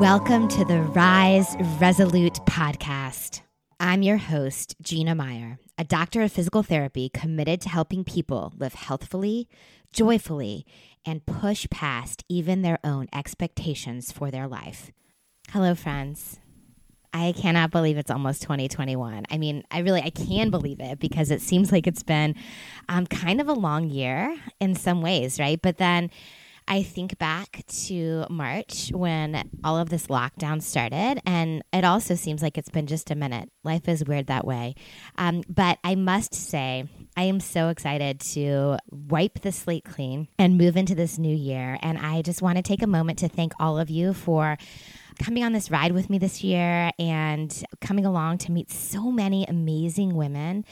Welcome to the Rise Resolute podcast. I'm your host, Gina Meyer, a doctor of physical therapy committed to helping people live healthfully, joyfully, and push past even their own expectations for their life. Hello, friends. I cannot believe it's almost 2021. I mean, I really I can believe it because it seems like it's been um, kind of a long year in some ways, right? But then I think back to March when all of this lockdown started, and it also seems like it's been just a minute. Life is weird that way. Um, but I must say, I am so excited to wipe the slate clean and move into this new year. And I just want to take a moment to thank all of you for coming on this ride with me this year and coming along to meet so many amazing women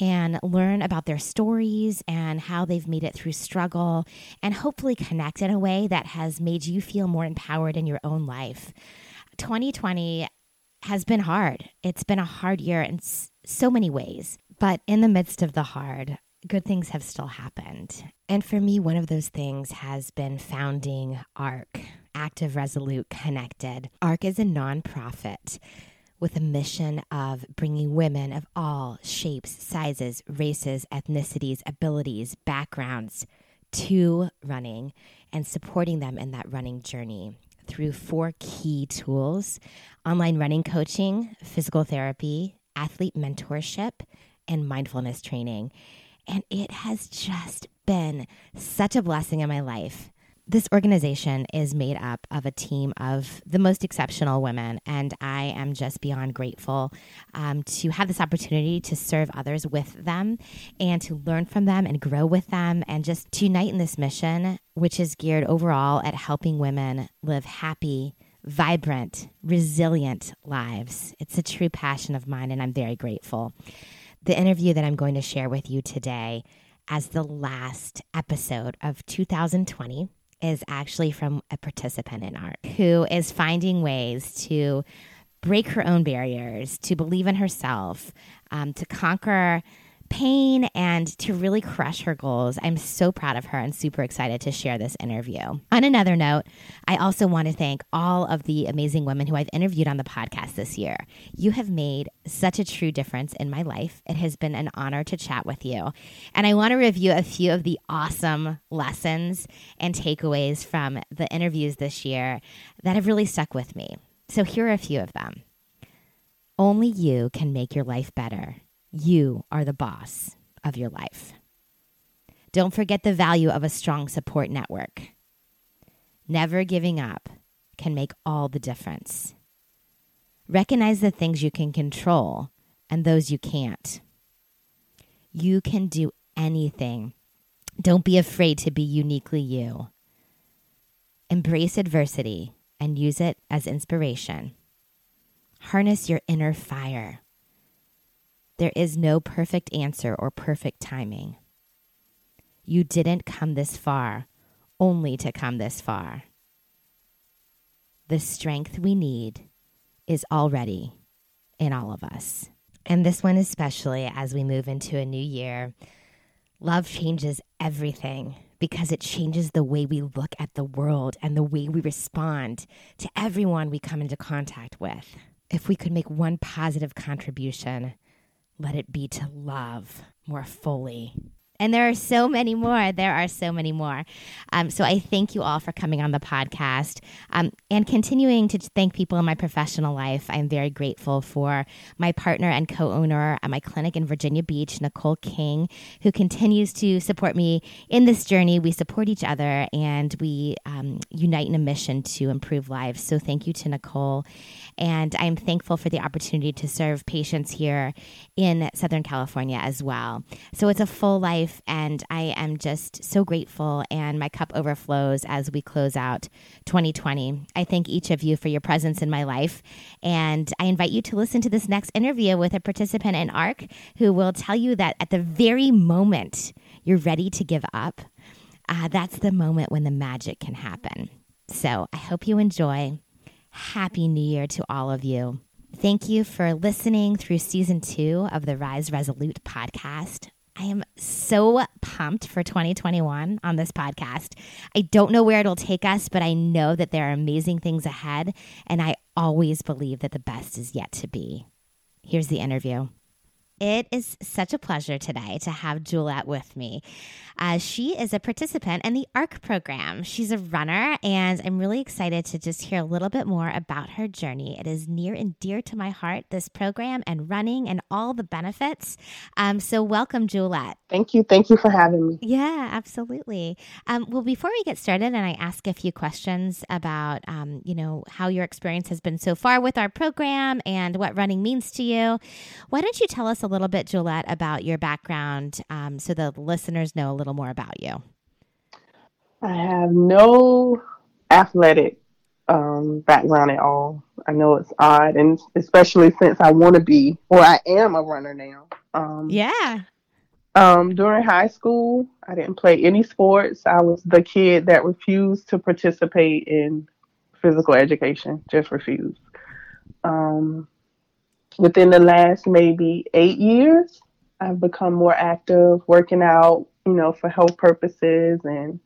and learn about their stories and how they've made it through struggle and hopefully connect in a way that has made you feel more empowered in your own life. 2020 has been hard. It's been a hard year in so many ways. But in the midst of the hard, good things have still happened. And for me, one of those things has been founding ARC, Active Resolute Connected. ARC is a nonprofit with a mission of bringing women of all shapes, sizes, races, ethnicities, abilities, backgrounds to running and supporting them in that running journey through four key tools online running coaching, physical therapy, athlete mentorship, and mindfulness training. And it has just been such a blessing in my life. This organization is made up of a team of the most exceptional women, and I am just beyond grateful um, to have this opportunity to serve others with them and to learn from them and grow with them and just to unite in this mission, which is geared overall at helping women live happy, vibrant, resilient lives. It's a true passion of mine, and I'm very grateful the interview that I'm going to share with you today as the last episode of 2020 is actually from a participant in ARC who is finding ways to break her own barriers, to believe in herself, um, to conquer pain and to really crush her goals. I'm so proud of her and super excited to share this interview. On another note, I also want to thank all of the amazing women who I've interviewed on the podcast this year. You have made such a true difference in my life. It has been an honor to chat with you. And I want to review a few of the awesome lessons and takeaways from the interviews this year that have really stuck with me. So here are a few of them. Only you can make your life better. You are the boss of your life. Don't forget the value of a strong support network. Never giving up can make all the difference. Recognize the things you can control and those you can't. You can do anything. Don't be afraid to be uniquely you. Embrace adversity and use it as inspiration. Harness your inner fire. There is no perfect answer or perfect timing. You didn't come this far only to come this far. The strength we need is already in all of us. And this one, especially as we move into a new year, love changes everything because it changes the way we look at the world and the way we respond to everyone we come into contact with. If we could make one positive contribution let it be to love more fully. And there are so many more. There are so many more. Um, so I thank you all for coming on the podcast um, and continuing to thank people in my professional life. I'm very grateful for my partner and co owner at my clinic in Virginia Beach, Nicole King, who continues to support me in this journey. We support each other and we um, unite in a mission to improve lives. So thank you to Nicole. And I'm thankful for the opportunity to serve patients here in Southern California as well. So it's a full life, and I am just so grateful, and my cup overflows as we close out 2020. I thank each of you for your presence in my life, and I invite you to listen to this next interview with a participant in ARC who will tell you that at the very moment you're ready to give up, uh, that's the moment when the magic can happen. So I hope you enjoy. Happy New Year to all of you. Thank you for listening through season two of the Rise Resolute podcast. I am so pumped for 2021 on this podcast. I don't know where it'll take us, but I know that there are amazing things ahead, and I always believe that the best is yet to be. Here's the interview. It is such a pleasure today to have Juliette with me. Uh, she is a participant in the ARC program. She's a runner, and I'm really excited to just hear a little bit more about her journey. It is near and dear to my heart, this program and running and all the benefits. Um, so, welcome, Juliette. Thank you. Thank you for having me. Yeah, absolutely. Um, well, before we get started, and I ask a few questions about, um, you know, how your experience has been so far with our program and what running means to you, why don't you tell us a little bit, Juliette, about your background um, so the listeners know a little more about you? I have no athletic um, background at all. I know it's odd, and especially since I want to be, or I am a runner now. Um, yeah. Um, during high school, I didn't play any sports. I was the kid that refused to participate in physical education, just refused. Um, within the last maybe eight years, I've become more active, working out, you know, for health purposes and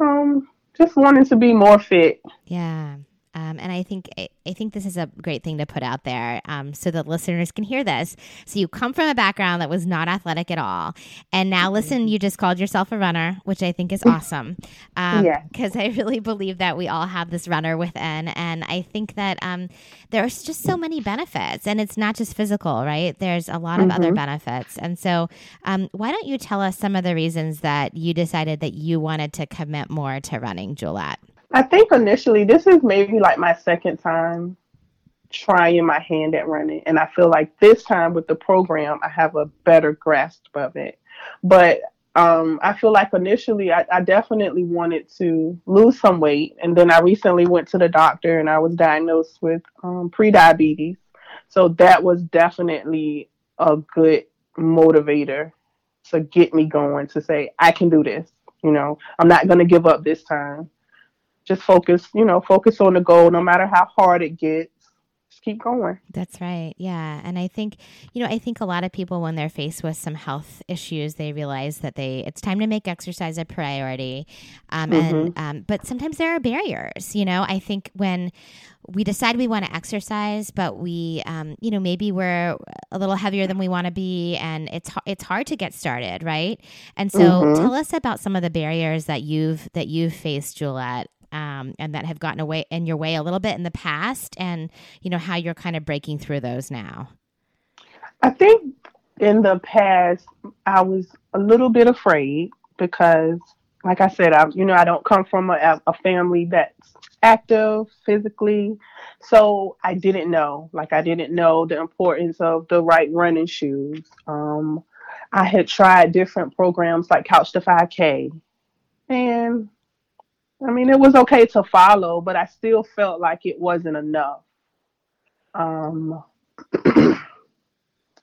um, just wanting to be more fit. Yeah. Um, and I think I think this is a great thing to put out there um, so that listeners can hear this. So you come from a background that was not athletic at all, and now listen, you just called yourself a runner, which I think is awesome. Um, yeah. Because I really believe that we all have this runner within, and I think that um, there's just so many benefits, and it's not just physical, right? There's a lot of mm-hmm. other benefits, and so um, why don't you tell us some of the reasons that you decided that you wanted to commit more to running, Juliette? I think initially this is maybe like my second time trying my hand at running. And I feel like this time with the program, I have a better grasp of it. But um, I feel like initially I, I, definitely wanted to lose some weight. And then I recently went to the doctor and I was diagnosed with um, prediabetes. So that was definitely a good motivator to get me going to say, I can do this. You know, I'm not going to give up this time just focus, you know, focus on the goal no matter how hard it gets. Just keep going. That's right. Yeah. And I think, you know, I think a lot of people when they're faced with some health issues, they realize that they it's time to make exercise a priority. Um, mm-hmm. and um, but sometimes there are barriers, you know. I think when we decide we want to exercise, but we, um, you know, maybe we're a little heavier than we want to be, and it's it's hard to get started, right? And so, mm-hmm. tell us about some of the barriers that you've that you've faced, Juliette, um, and that have gotten away in your way a little bit in the past, and you know how you're kind of breaking through those now. I think in the past I was a little bit afraid because, like I said, I you know I don't come from a, a family that's active physically, so I didn't know. Like I didn't know the importance of the right running shoes. Um, I had tried different programs like Couch to 5K, and I mean, it was okay to follow, but I still felt like it wasn't enough. Um,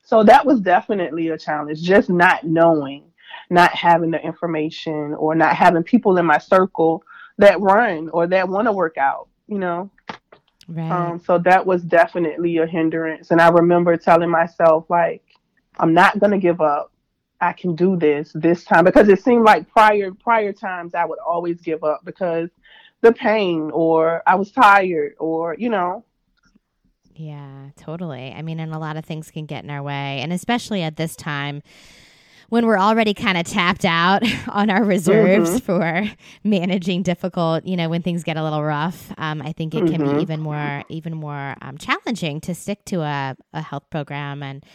so that was definitely a challenge, just not knowing, not having the information, or not having people in my circle that run or that want to work out, you know. Right. Um, so that was definitely a hindrance. And I remember telling myself, like, I'm not going to give up. I can do this this time because it seemed like prior prior times I would always give up because the pain or I was tired or you know yeah, totally. I mean, and a lot of things can get in our way, and especially at this time when we're already kind of tapped out on our reserves mm-hmm. for managing difficult, you know, when things get a little rough. Um, I think it can mm-hmm. be even more, even more um, challenging to stick to a, a health program and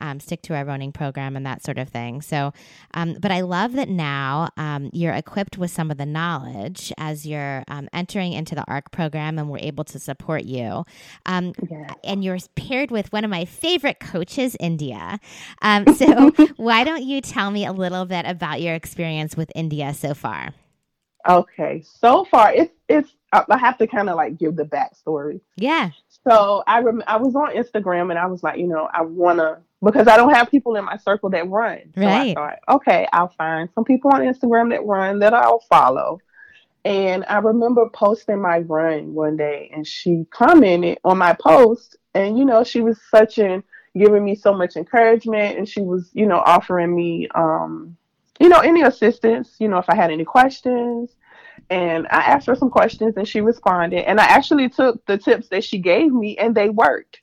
um, stick to our running program and that sort of thing. So, um, but I love that now um, you're equipped with some of the knowledge as you're um, entering into the ARC program and we're able to support you. Um, yeah. And you're paired with one of my favorite coaches, India. Um, so, why don't you tell me a little bit about your experience with India so far? Okay, so far it's it's I have to kind of like give the backstory. Yeah. So I rem- I was on Instagram and I was like, you know, I wanna because I don't have people in my circle that run. So right. I thought, okay, I'll find some people on Instagram that run that I'll follow. And I remember posting my run one day and she commented on my post and you know, she was such an giving me so much encouragement and she was, you know, offering me um, you know, any assistance, you know, if I had any questions. And I asked her some questions and she responded. And I actually took the tips that she gave me and they worked.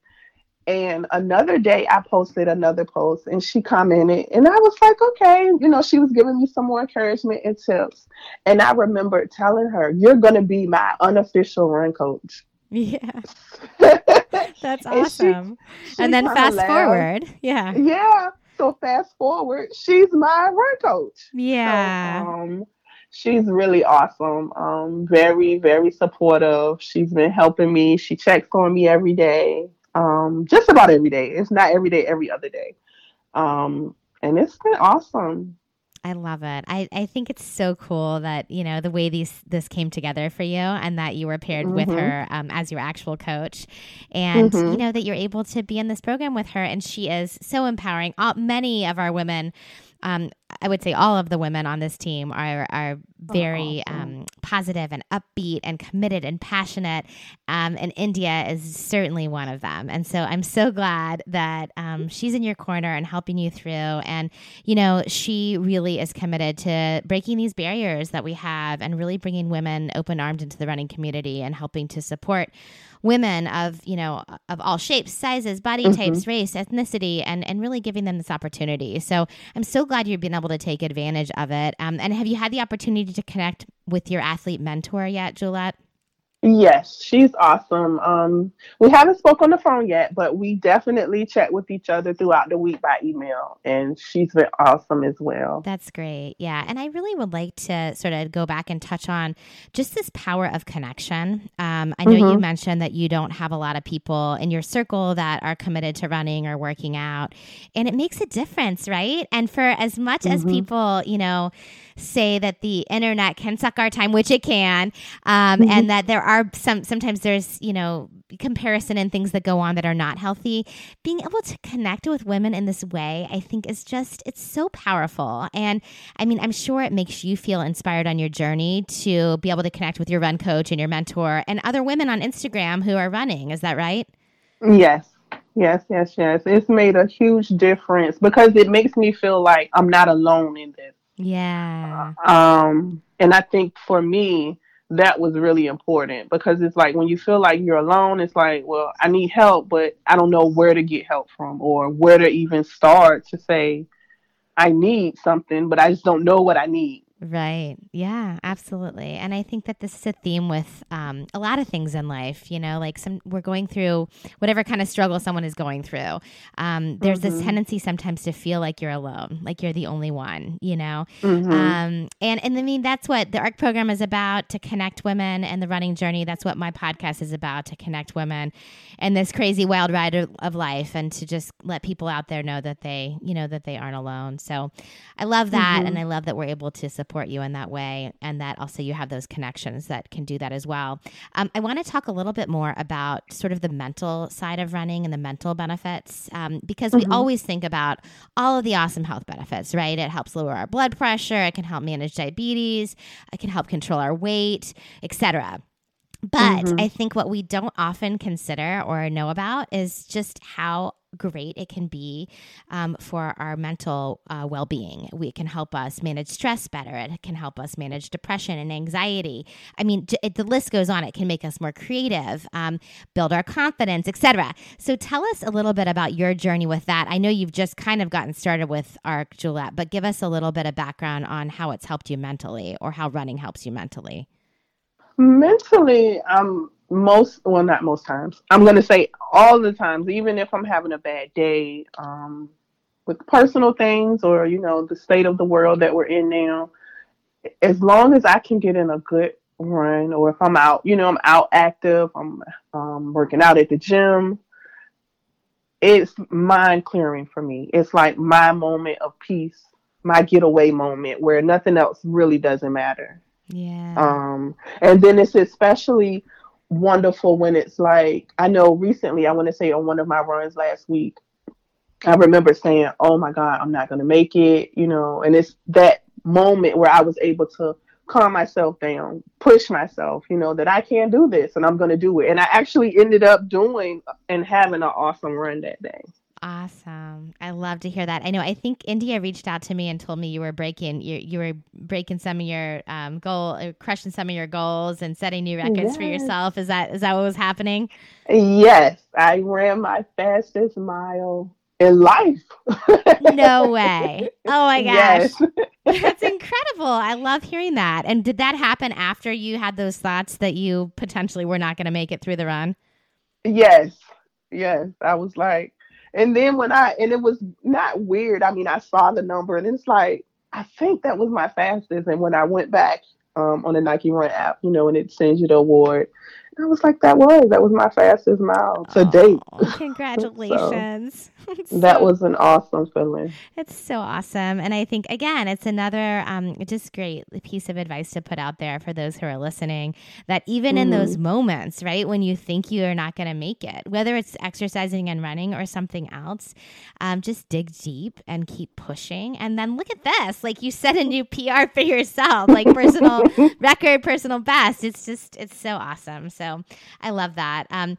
And another day I posted another post and she commented and I was like, okay, you know, she was giving me some more encouragement and tips. And I remember telling her, You're gonna be my unofficial run coach. Yeah. That's awesome. And, she, she and then fast laughed. forward. Yeah. Yeah. So fast forward, she's my run coach. Yeah. So, um, she's really awesome. Um, very, very supportive. She's been helping me. She checks on me every day. Um, just about every day. It's not every day, every other day. Um, and it's been awesome. I love it. I, I think it's so cool that you know the way these this came together for you, and that you were paired mm-hmm. with her um, as your actual coach, and mm-hmm. you know that you're able to be in this program with her, and she is so empowering. All, many of our women um, I would say all of the women on this team are are very oh, awesome. um, positive and upbeat and committed and passionate. Um, and India is certainly one of them. And so I'm so glad that um, she's in your corner and helping you through. And you know, she really is committed to breaking these barriers that we have and really bringing women open armed into the running community and helping to support women of you know of all shapes sizes body mm-hmm. types race ethnicity and and really giving them this opportunity so i'm so glad you've been able to take advantage of it. Um, and have you had the opportunity to connect with your athlete mentor yet juliet Yes, she's awesome. Um, we haven't spoke on the phone yet, but we definitely chat with each other throughout the week by email, and she's been awesome as well. That's great. Yeah, and I really would like to sort of go back and touch on just this power of connection. Um, I know mm-hmm. you mentioned that you don't have a lot of people in your circle that are committed to running or working out, and it makes a difference, right? And for as much mm-hmm. as people, you know say that the internet can suck our time, which it can, um, mm-hmm. and that there are some sometimes there's you know comparison and things that go on that are not healthy. Being able to connect with women in this way, I think, is just it's so powerful. And I mean, I'm sure it makes you feel inspired on your journey to be able to connect with your run coach and your mentor and other women on Instagram who are running. Is that right? Yes. Yes, yes, yes. It's made a huge difference because it makes me feel like I'm not alone in this. Yeah. Um, and I think for me, that was really important because it's like when you feel like you're alone, it's like, well, I need help, but I don't know where to get help from or where to even start to say I need something, but I just don't know what I need. Right. Yeah, absolutely. And I think that this is a theme with um, a lot of things in life. You know, like some we're going through whatever kind of struggle someone is going through. Um, there's mm-hmm. this tendency sometimes to feel like you're alone, like you're the only one. You know, mm-hmm. um, and and I mean that's what the ARC program is about to connect women and the running journey. That's what my podcast is about to connect women and this crazy wild ride of, of life, and to just let people out there know that they, you know, that they aren't alone. So I love that, mm-hmm. and I love that we're able to support support you in that way, and that also you have those connections that can do that as well. Um, I want to talk a little bit more about sort of the mental side of running and the mental benefits um, because mm-hmm. we always think about all of the awesome health benefits, right? It helps lower our blood pressure, it can help manage diabetes, it can help control our weight, etc. But mm-hmm. I think what we don't often consider or know about is just how great it can be um, for our mental uh, well being. It can help us manage stress better. It can help us manage depression and anxiety. I mean, it, the list goes on. It can make us more creative, um, build our confidence, etc. So, tell us a little bit about your journey with that. I know you've just kind of gotten started with ARC, Juliet, but give us a little bit of background on how it's helped you mentally or how running helps you mentally. Mentally, um, most well not most times i'm going to say all the times even if i'm having a bad day um, with personal things or you know the state of the world that we're in now as long as i can get in a good run or if i'm out you know i'm out active i'm um, working out at the gym it's mind clearing for me. It's like my moment of peace my getaway moment where nothing else really doesn't matter. Yeah. Um and then it's especially wonderful when it's like I know recently I want to say on one of my runs last week I remember saying, "Oh my God, I'm not going to make it," you know, and it's that moment where I was able to calm myself down, push myself, you know, that I can do this and I'm going to do it. And I actually ended up doing and having an awesome run that day. Awesome. I love to hear that. I know. I think India reached out to me and told me you were breaking you you were breaking some of your um, goal, uh, crushing some of your goals, and setting new records yes. for yourself. Is that is that what was happening? Yes, I ran my fastest mile in life. no way. Oh my gosh. Yes. That's incredible. I love hearing that. And did that happen after you had those thoughts that you potentially were not going to make it through the run? Yes. Yes. I was like, and then when I and it was not weird. I mean, I saw the number and it's like I think that was my fastest. And when I went back um, on the Nike Run app, you know, and it sends you the award, I was like, that was that was my fastest mile to oh, date. Congratulations! so, that was an awesome feeling. It's so awesome, and I think again, it's another um, just great piece of advice to put out there for those who are listening. That even mm-hmm. in those mm-hmm. moments, right, when you think you are not going to make it, whether it's exercising and running or something else, um, just dig deep and keep pushing. And then look at this, like you set a new PR for yourself, like personal record, personal best. It's just it's so awesome. So so I love that. Um,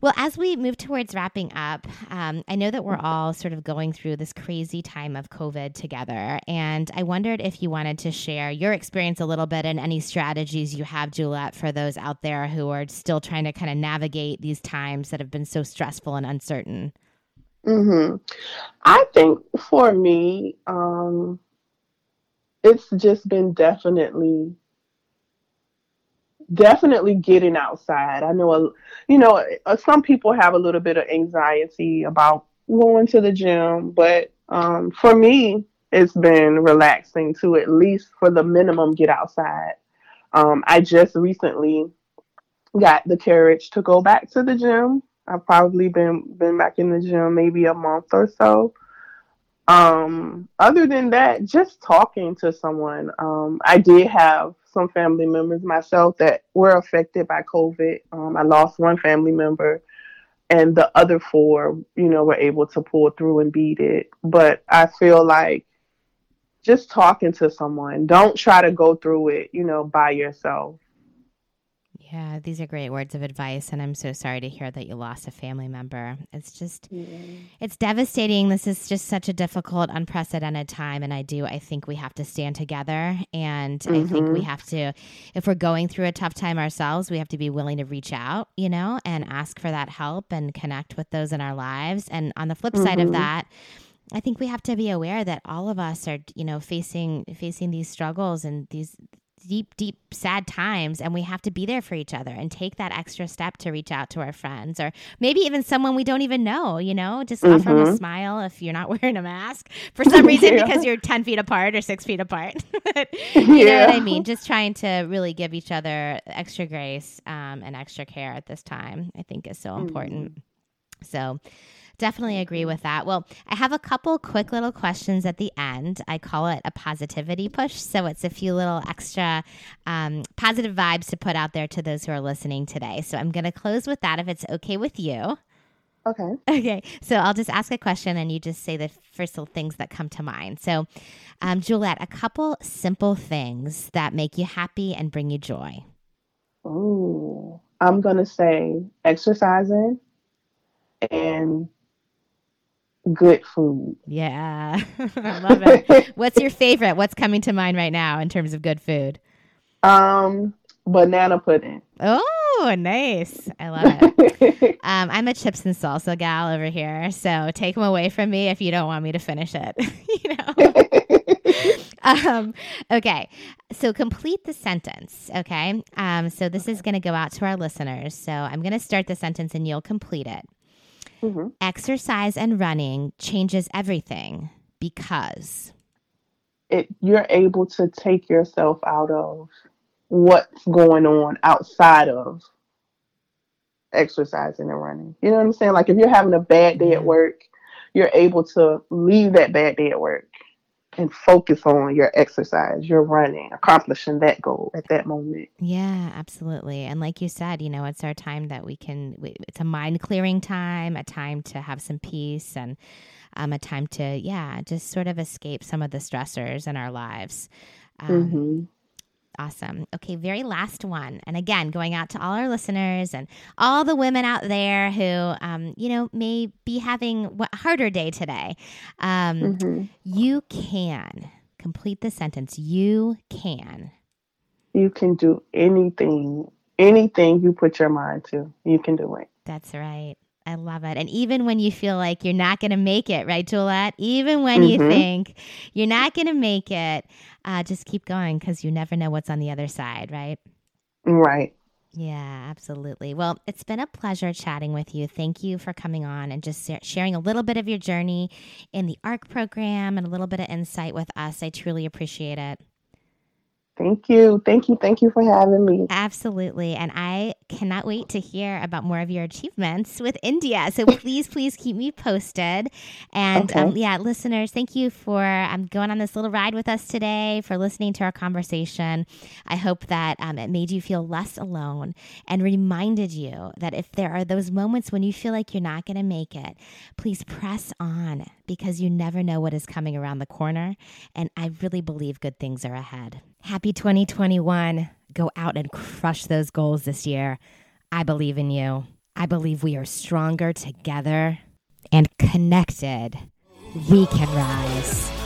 well, as we move towards wrapping up, um, I know that we're all sort of going through this crazy time of COVID together. And I wondered if you wanted to share your experience a little bit and any strategies you have, Juliet, for those out there who are still trying to kind of navigate these times that have been so stressful and uncertain. Hmm. I think for me, um, it's just been definitely definitely getting outside. I know, you know, uh, some people have a little bit of anxiety about going to the gym, but um, for me, it's been relaxing to at least for the minimum get outside. Um, I just recently got the courage to go back to the gym. I've probably been been back in the gym maybe a month or so. Um, other than that, just talking to someone. Um, I did have some family members myself that were affected by COVID. Um, I lost one family member, and the other four, you know, were able to pull through and beat it. But I feel like just talking to someone, don't try to go through it, you know, by yourself. Yeah, these are great words of advice. And I'm so sorry to hear that you lost a family member. It's just, yeah. it's devastating. This is just such a difficult, unprecedented time. And I do, I think we have to stand together. And mm-hmm. I think we mm-hmm. have to, if we're going through a tough time ourselves, we have to be willing to reach out, you know, and ask for that help and connect with those in our lives. And on the flip mm-hmm. side of mm-hmm. that, I think we have to be aware that all of us are, you know, facing facing these struggles and these deep, deep, sad times, and we have to be there for each other and take that extra step to reach out to our friends or maybe even someone we don't even know, you know, just mm-hmm. offer them a smile if you're not wearing a mask for some reason yeah. because you're 10 feet apart or six feet apart. you yeah. know what I mean? Just trying to really give each other extra grace um, and extra care at this time, I think is so important. Mm-hmm. So, Definitely agree with that. Well, I have a couple quick little questions at the end. I call it a positivity push. So it's a few little extra um, positive vibes to put out there to those who are listening today. So I'm going to close with that if it's okay with you. Okay. Okay. So I'll just ask a question and you just say the first little things that come to mind. So, um, Juliet, a couple simple things that make you happy and bring you joy. Oh, I'm going to say exercising and good food. Yeah, I love it. What's your favorite? What's coming to mind right now in terms of good food? Um, banana pudding. Oh, nice! I love it. um, I'm a chips and salsa gal over here, so take them away from me if you don't want me to finish it. you know. um, okay, so complete the sentence. Okay, um, so this is going to go out to our listeners. So I'm going to start the sentence, and you'll complete it. Mm-hmm. Exercise and running changes everything because it you're able to take yourself out of what's going on outside of exercising and running. You know what I'm saying? Like if you're having a bad day at work, you're able to leave that bad day at work and focus on your exercise, your running, accomplishing that goal at that moment. Yeah, absolutely. And like you said, you know, it's our time that we can, it's a mind clearing time, a time to have some peace and um, a time to, yeah, just sort of escape some of the stressors in our lives. Um, mm-hmm. Awesome. Okay, very last one. And again, going out to all our listeners and all the women out there who, um, you know, may be having a harder day today. Um, mm-hmm. You can complete the sentence. You can. You can do anything, anything you put your mind to. You can do it. That's right. I love it. And even when you feel like you're not going to make it, right, Juliet? Even when mm-hmm. you think you're not going to make it, uh, just keep going because you never know what's on the other side, right? Right. Yeah, absolutely. Well, it's been a pleasure chatting with you. Thank you for coming on and just sharing a little bit of your journey in the ARC program and a little bit of insight with us. I truly appreciate it. Thank you. Thank you. Thank you for having me. Absolutely. And I cannot wait to hear about more of your achievements with India. So please, please keep me posted. And okay. um, yeah, listeners, thank you for um, going on this little ride with us today, for listening to our conversation. I hope that um, it made you feel less alone and reminded you that if there are those moments when you feel like you're not going to make it, please press on because you never know what is coming around the corner. And I really believe good things are ahead. Happy 2021. Go out and crush those goals this year. I believe in you. I believe we are stronger together and connected. We can rise.